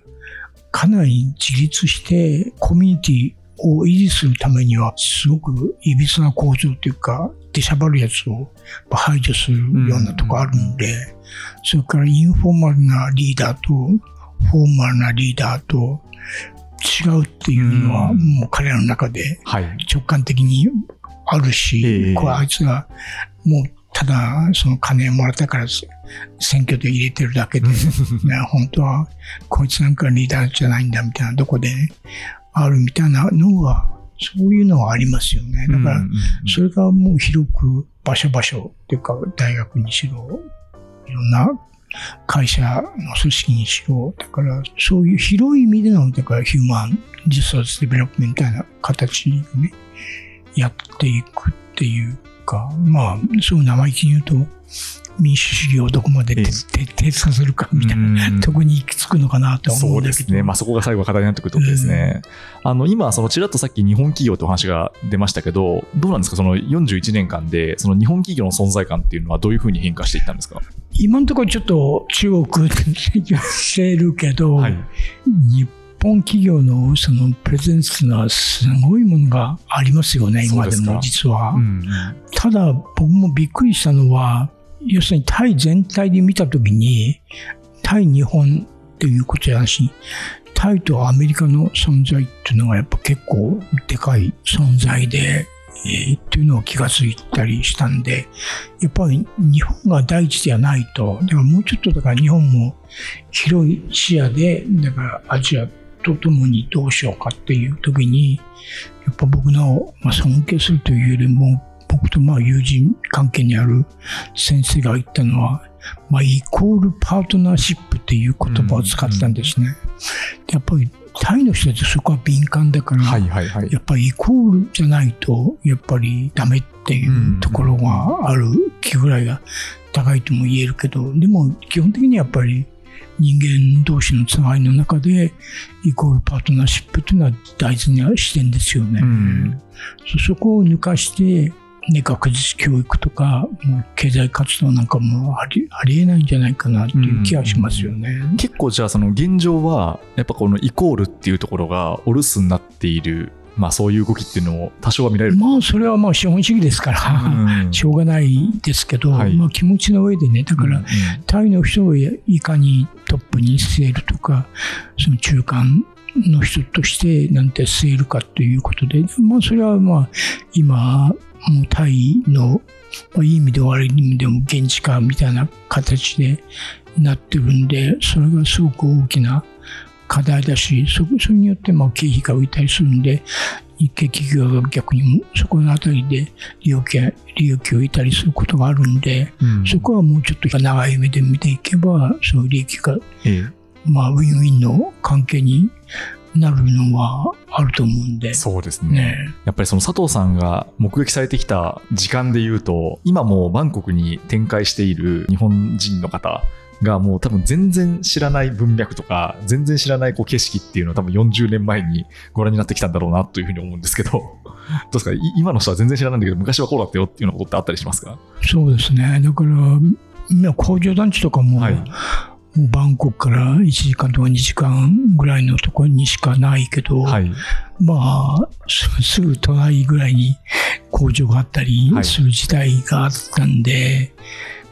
かなり自立してコミュニティを維持するためにはすごくいびつな構造というか出しゃばるやつを排除するようなとこあるんで、それからインフォーマルなリーダーとフォーマルなリーダーと違うっていうのは
うん
もう彼らの中で
はい。
直感的にあるし、
ええ
これあいつがもうただその金をもらったから選挙で入れてるだけで、ね、本当はこいつなんかリーダーじゃないんだみたいなとこで、あるみたいなのはそういうのはありますよね。だからそれがもう広く場所場所っていうか大学にしろ、いろんな会社の組織にしろ、だからそういう広い意味での、だからヒューマンリソースデベロップメントみたいな形にね、やっていくっていうか、まあ、そう生意気に言うと、民主主義をどこまで
ええ
徹底させるかみたいな、
うん
とこに行き着くのかなとは思
そう
うんだけど。
ですね。まあそこが最後は課題になってくるところですね。あの、今、そのちらっとさっき日本企業ってお話が出ましたけど、どうなんですか？その41年間で、その日本企業の存在感っていうのはどういうふうに変化していったんですか？
今のところちょっと中国って言ってるけど、
はい。
日本企業のそのプレゼンスのはすごいものがありますよね、今でも実は。
うん
ただ僕もびっくりしたのは、要するにタイ全体で見たときに、対日本っていうことやし、タイとアメリカの存在っていうのがやっぱ結構でかい存在で、えーっていうのを気がついたりしたんで、やっぱり日本が第一ではないと、だからもうちょっとだから日本も広い視野で、だからアジアとともにどうしようかっていう時に、やっぱ僕の、まあ、尊敬するというよりも、僕とまあ友人関係にある先生が言ったのは、まあ、イコールパートナーシップっていう言葉を使ったんですね。やっぱりタイの人たちそこは敏感だから、
はいはいはい。
やっぱりイコールじゃないと、やっぱりダメっていうところがある気ぐらいが高いとも言えるけど、でも基本的にやっぱり人間同士のつながりの中で、イコールパートナーシップというのは大事な視点ですよね。
うん
そそこを抜かして、ね、学術教育とか、経済活動なんかもありありえないんじゃないかなっていう気がしますよね。
結構じゃあその現状はやっぱこのイコールっていうところがお留守になっているまあそういう動きっていうのも多少は見られる。
まあ、それはまあ資本主義ですから、
うん
しょうがないですけど、
はい
まあ気持ちの上でね、だから、
うん
タイの人をいかにトップに据えるとか、その中間の人としてなんて据えるかということで、まあそれはまあ今、もうタイの、まあ、いい意味で悪い意味でも現地化みたいな形でなってるんで、それがすごく大きな課題だし、そそれによってまあ経費が浮いたりするんで、日系企業が逆にそこのあたりで利益利益を得たりすることがあるんで、
うん。
そこはもうちょっと長い目で見ていけば、その利益が、
え。
まあ、ウィンウィンの関係になるのはあると思うんで
え、そうですね。
ね。
やっぱりその佐藤さんが目撃されてきた時間で言うと、今もうバンコクに展開している日本人の方がもう多分全然知らない文脈とか、全然知らないこう景色っていうのを多分40年前にご覧になってきたんだろうなというふうに思うんですけど、どうですか？い今の人は全然知らないんだけど、昔はこうだったよっていうようなことってあったりしますか？
そうですね。だから、今工場団地とかも、
はい
バンコクから1時間とか2時間ぐらいのところにしかないけど、
はい。
まあ、すすぐ隣ぐらいに工場があったり
はい
する時代があったんで、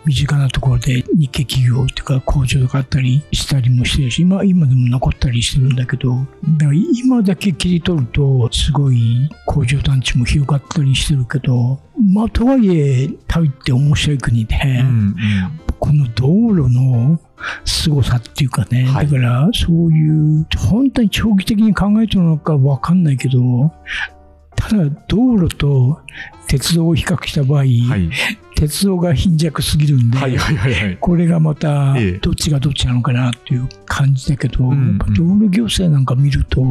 身近なところで日系企業というか工場があったりしたりもしてるし、今今でも残ったりしてるんだけど、だから今だけ切り取ると、すごい工場団地も広がったりしてるけど、まあ、とはいえ、タイって面白い国で、
うんうん
この道路の凄さっていうかね、
はい。
だからそういう、本当に長期的に考えてるのかわかんないけど、ただ道路と鉄道を比較した場合、
はい。
鉄道が貧弱すぎるんで、
はいはいはいはい。
これがまた
ええ
どっちがどっちなのかなっていう感じだけど、
うん
道路行政なんか見ると、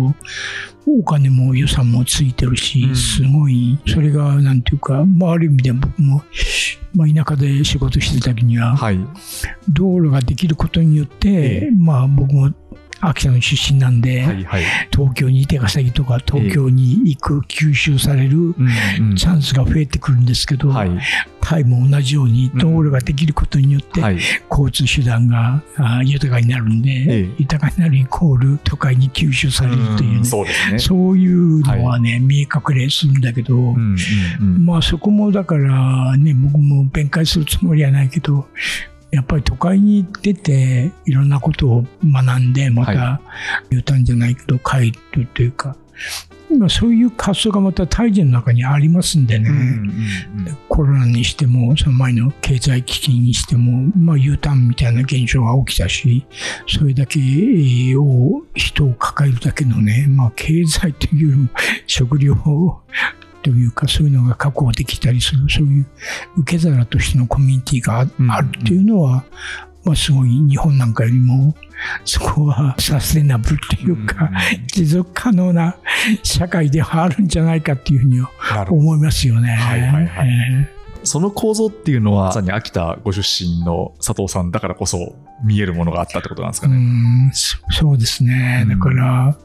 お金も予算もついてるし、
うん
すごい、それがなんていうか、まあ、ある意味で僕も、まあ、田舎で仕事してた時には、
はい。
道路ができることによって、
ええ
まあ僕も秋田の出身なんで、
はいはい。
東京に出稼ぎとか東京に行く、吸収されるチャンスが増えてくるんですけど、
はい。
タイも同じように道路ができることによって、
はい。
交通手段が豊かになるんで、
ええ
豊かになるイコール都会に吸収されるという,、
ん
ね
そうね。
そういうのはね、見え隠れするんだけど、
うんうんうん
まあそこもだからね、僕も弁解するつもりはないけど、やっぱり都会に出ていろんなことを学んで、ま
は
た U ターンじゃないけど帰るというか、まあそういう発想がまたタイ人の中にありますんでね、
うんうんうん
コロナにしても、その前の経済危機にしても、まあ U ターンみたいな現象が起きたし、それだけを人を抱えるだけのね、まあ経済というよりも食料というかそういうのが確保できたりする、そういう受け皿としてのコミュニティがあるっていうのは、まあすごい日本なんかよりも、そこはサステナブルというか、持続可能な 社会ではあるんじゃないかっていうふうに思いますよね。
はいはいはい
え
その構造っていうのは、まさに秋田ご出身の佐藤さんだからこそ見えるものがあったってことなんです
ーう
かね。
んそそうですね。
うん
だから、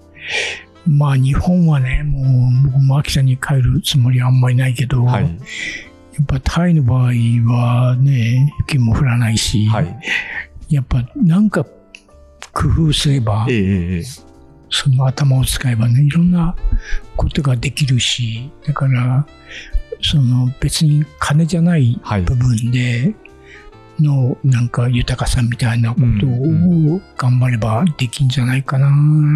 まあ日本はね、もう僕も秋田に帰るつもりはあんまりないけど、
はい。
やっぱタイの場合はね、雪も降らないし、
はい。
やっぱなんか工夫すれば
え、えええええ
その頭を使えばね、いろんなことができるし、だから、その別に金じゃない。部分でのなんか豊かさみたいなこと
うん
を頑張ればできんじゃないかな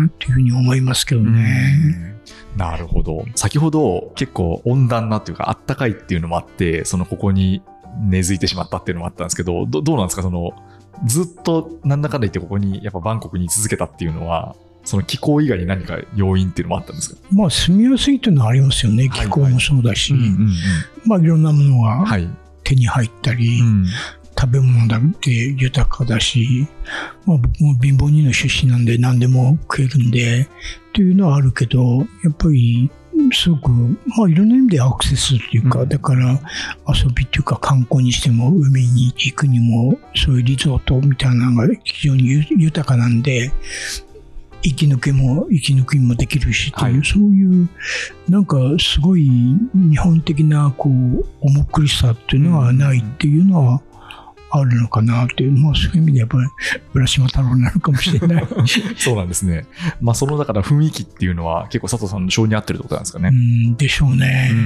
っていうふうに思いますけどね。
なるほど。先ほど結構温暖なっていうかあったかいっていうのもあって、そのここに根付いてしまったっていうのもあったんですけど、どどうなんですか？その、ずっとなんだかんだ言ってここにやっぱバンコクに居続けたっていうのは、その気候以外に何か要因っていうのもあったんですか？
まあ住みやすいというのはありますよね。
はい
気候もそうだし、
うんうん
まあいろんなもの
うん。
が
はい。
手に入ったり、
うん。
食べ物だって豊かだし、まあ僕も貧乏人の出身なんで何でも食えるんで、っていうのはあるけど、やっぱり、すごく、まあいろんな意味でアクセスっていうか、
うん。
だから遊びっていうか観光にしても海に行くにも、そういうリゾートみたいなのが非常にゆ豊かなんで、息抜けも、息抜きもできるしっていう、
はい。
そういう、なんかすごい日本的な、こう、重苦しさっていうのはないっていうのは、あるのかなっていう、まあそういう意味でやっぱり浦島太郎になるかもしれない。
そうなんですね。まあそのだから雰囲気っていうのは結構佐藤さんの性に合ってるってことなんですかね。
うんでしょうね。
う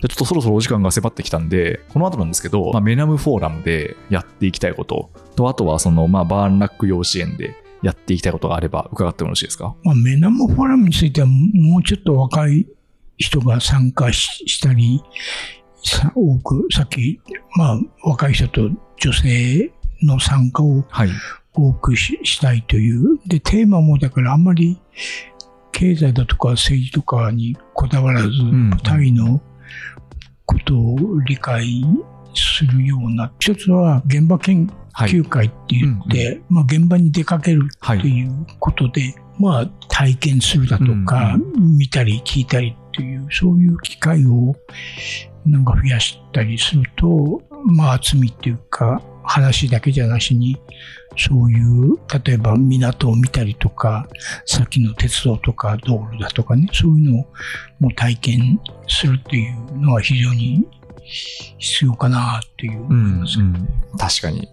ちょっとそろそろお時間が迫ってきたんで、この後なんですけど、まあ、メナムフォーラムでやっていきたいことと、あとはその、まあ、バーンラック幼稚園でやっていきたいことがあれば伺ってもよろしいですか？
まあ、メナムフォーラムについてはもうちょっと若い人が参加ししたり、さ多く、さっき、まあ若い人と女性の参加を
はい。
多くししたいという。で、テーマもだからあんまり経済だとか政治とかにこだわらず、
ん
タイのことを理解するような、一つは現場研
はい。
究会って言って、まあ、現場に出かける
はい。
ということで、まあ、体験するだとか、見たり聞いたりという、そういう機会をなんか増やしたりすると、まあ、厚みっていうか、話だけじゃなしに、そういう、例えば港を見たりとか、先の鉄道とか道路だとかね、そういうのをもう体験するっていうのは非常に必要かなっていう
うん、うん。確かに。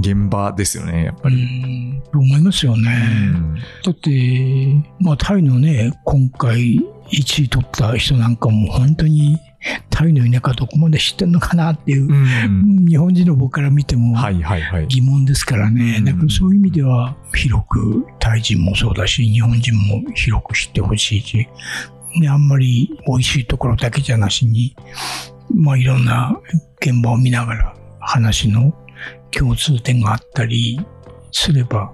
現場ですよね、やっぱ
う
り。
ん、と思いますよね。
うん
だって、まあ、タイのね、今回1位取った人なんかも本当にタイの田舎どこまで知ってるのかなっていう、
うん。
日本人の僕から見ても
はいはいはい。
疑問ですからね。
うん
だからそういう意味では広くタイ人もそうだし、日本人も広く知ってほしいし、ね、あんまり美味しいところだけじゃなしに、まあいろんな現場を見ながら話の共通点があったりすれば、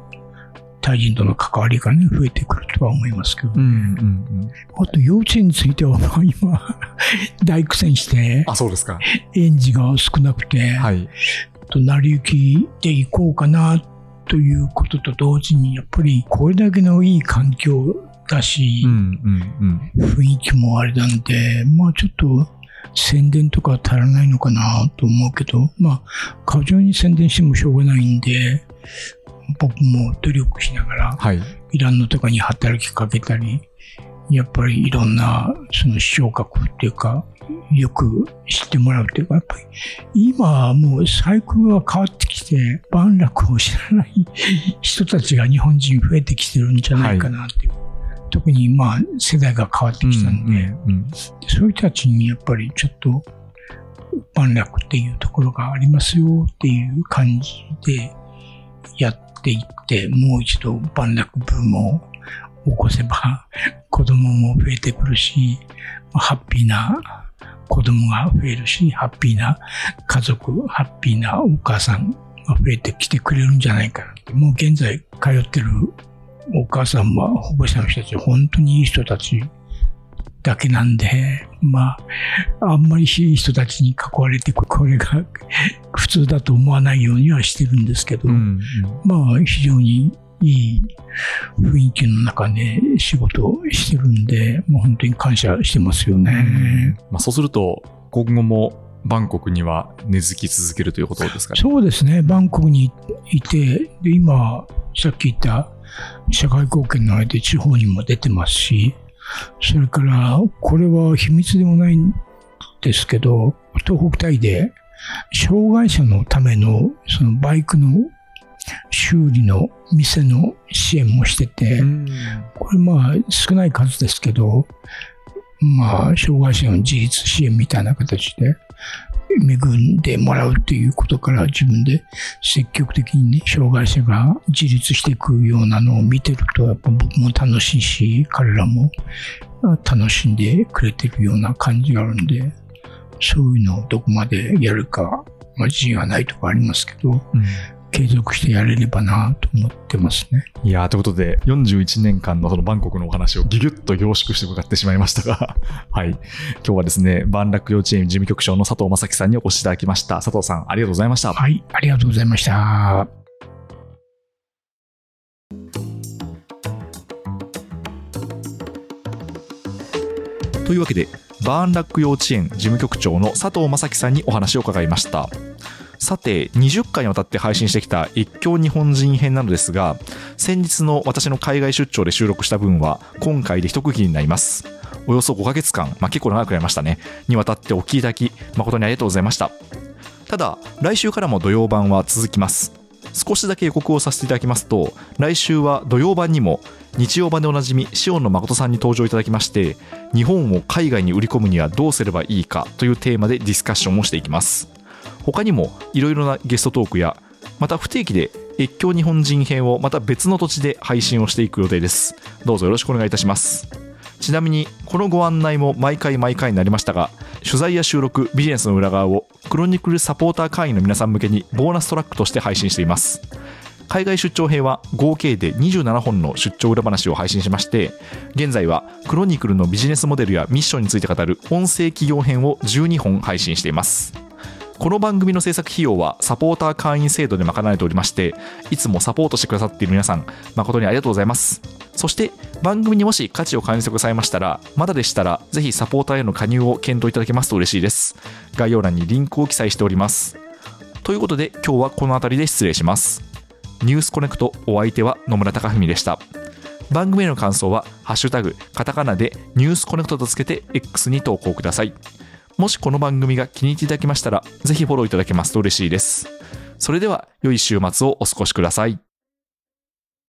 タイ人との関わりがね、増えてくるとは思いますけど。
うんうんうん。
あと幼稚園については、まあ今、大苦戦して、
あ、そうですか。
園児が少なくて、
はい。
と成り行きで行こうかなということと同時に、やっぱりこれだけのいい環境だし
う、んうんうん。
雰囲気もあれなんで、まあちょっと宣伝とか足らないのかなと思うけど、まあ過剰に宣伝してもしょうがないんで、僕も努力しながら、
はい。
イランのとかに働きかけたり、やっぱりいろんなその視聴覚っていうか、よく知ってもらうっていうか、やっぱり今はもうサイクルが変わってきて、万楽を知らない人たちが日本人増えてきてるんじゃないかなっていう。特にまあ世代が変わってきたんで、
うんうん
そういう人たちにやっぱりちょっと万楽っていうところがありますよっていう感じでやっていって、もう一度万楽ブームを起こせば 子供も増えてくるし、ハッピーな子供が増えるし、ハッピーな家族、ハッピーなお母さんが増えてきてくれるんじゃないかなって。もう現在通ってるお母さんは保護者の人たち本当にいい人たちだけなんで、まあ、あんまりいい人たちに囲われて、これが 普通だと思わないようにはしてるんですけど、
うんうん
まあ、非常にいい雰囲気の中で仕事をしてるんで、もう本当に感謝してますよね。
まあ、そうすると、今後もバンコクには根付き続けるということですかね。
そうですね、バンコクにいて、で今、さっき言った社会貢献の間で地方にも出てますし、それから、これは秘密でもないんですけど、東北タイで、障害者のための、そのバイクの修理の店の支援もしてて、
うん。
これまあ少ない数ですけど、まあ障害者の自立支援みたいな形で恵んでもらうっていうことから自分で積極的にね、障害者が自立していくようなのを見てると、やっぱ僕も楽しいし、彼らも楽しんでくれてるような感じがあるんで、そういうのをどこまでやるか、まあ自信はないとかありますけど、
うん。
継続してやれればなと思ってますね。
いやーということで、41年間のそのバンコクのお話をギュギュッと凝縮して伺ってしまいましたが、はい。今日はですね、バンラック幼稚園事務局長の佐藤正樹さんにお越しいただきました。佐藤さん、ありがとうございました。
はい、ありがとうございました。
というわけで、バーンラック幼稚園事務局長の佐藤正樹さんにお話を伺いました。さて、20回にわたって配信してきた一強日本人編なのですが、先日の私の海外出張で収録した分は、今回で一区切りになります。およそ5ヶ月間、まあ、結構長くなりましたね、にわたってお聞きいただき、誠にありがとうございました。ただ、来週からも土曜版は続きます。少しだけ予告をさせていただきますと、来週は土曜版にも、日曜版でおなじみ、塩野誠さんに登場いただきまして、日本を海外に売り込むにはどうすればいいかというテーマでディスカッションをしていきます。他にもいろいろなゲストトークや、また不定期で越境日本人編をまた別の土地で配信をしていく予定です。どうぞよろしくお願いいたします。ちなみに、このご案内も毎回毎回になりましたが、取材や収録、ビジネスの裏側をクロニクルサポーター会員の皆さん向けにボーナストラックとして配信しています。海外出張編は合計で27本の出張裏話を配信しまして現在はクロニクルのビジネスモデルやミッションについて語る音声企業編を12本配信していますこの番組の制作費用はサポーター会員制度で賄われておりましていつもサポートしてくださっている皆さん誠にありがとうございます。そして番組にもし価値を感じてくださいましたらまだでしたらぜひサポーターへの加入を検討いただけますと嬉しいです。概要欄にリンクを記載しております。ということで今日はこの辺りで失礼します。ニュースコネクトお相手は野村貴文でした。番組への感想は「ハッシュタグカタカナ」で「ニュースコネクト」とつけて X に投稿ください。もしこの番組が気に入っていただけましたらぜひフォローいただけますと嬉しいです。それでは良い週末をお過ごしください。